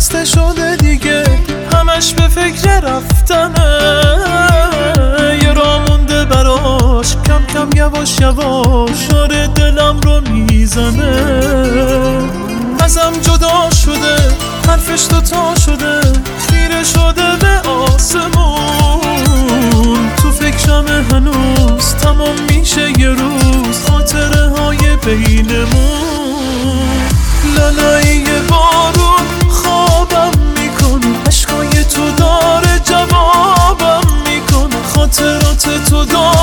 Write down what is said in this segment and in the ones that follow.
خسته شده دیگه. همش به فکر رفتنه. یه را مونده براش. کم کم یواش یواش داره دلم رو می‌زنه. ازم جدا شده حرفش دوتا شده. خیره شده به آسمون. تو فکرم هنوز تمام میشه یه روز. خاطره های بینمون. لالایی خاطرات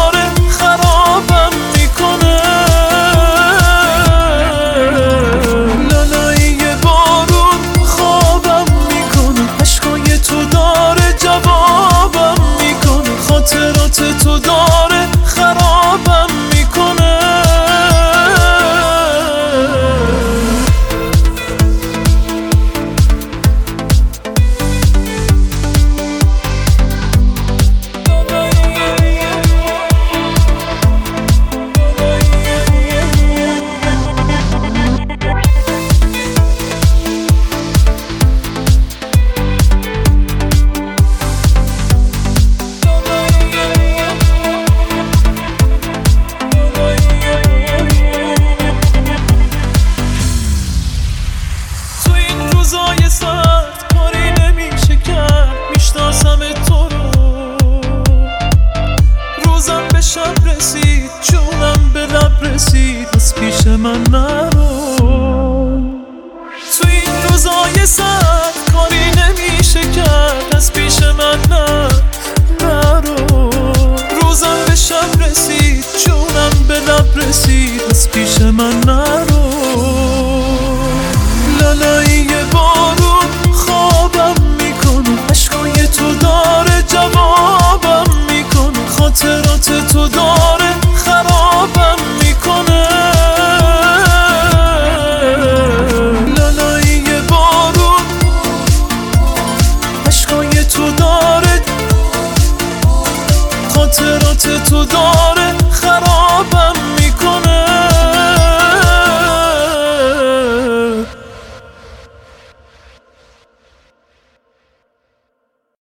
رسید از پیش من نرو تو این روزای سخت خاطرات تو دارم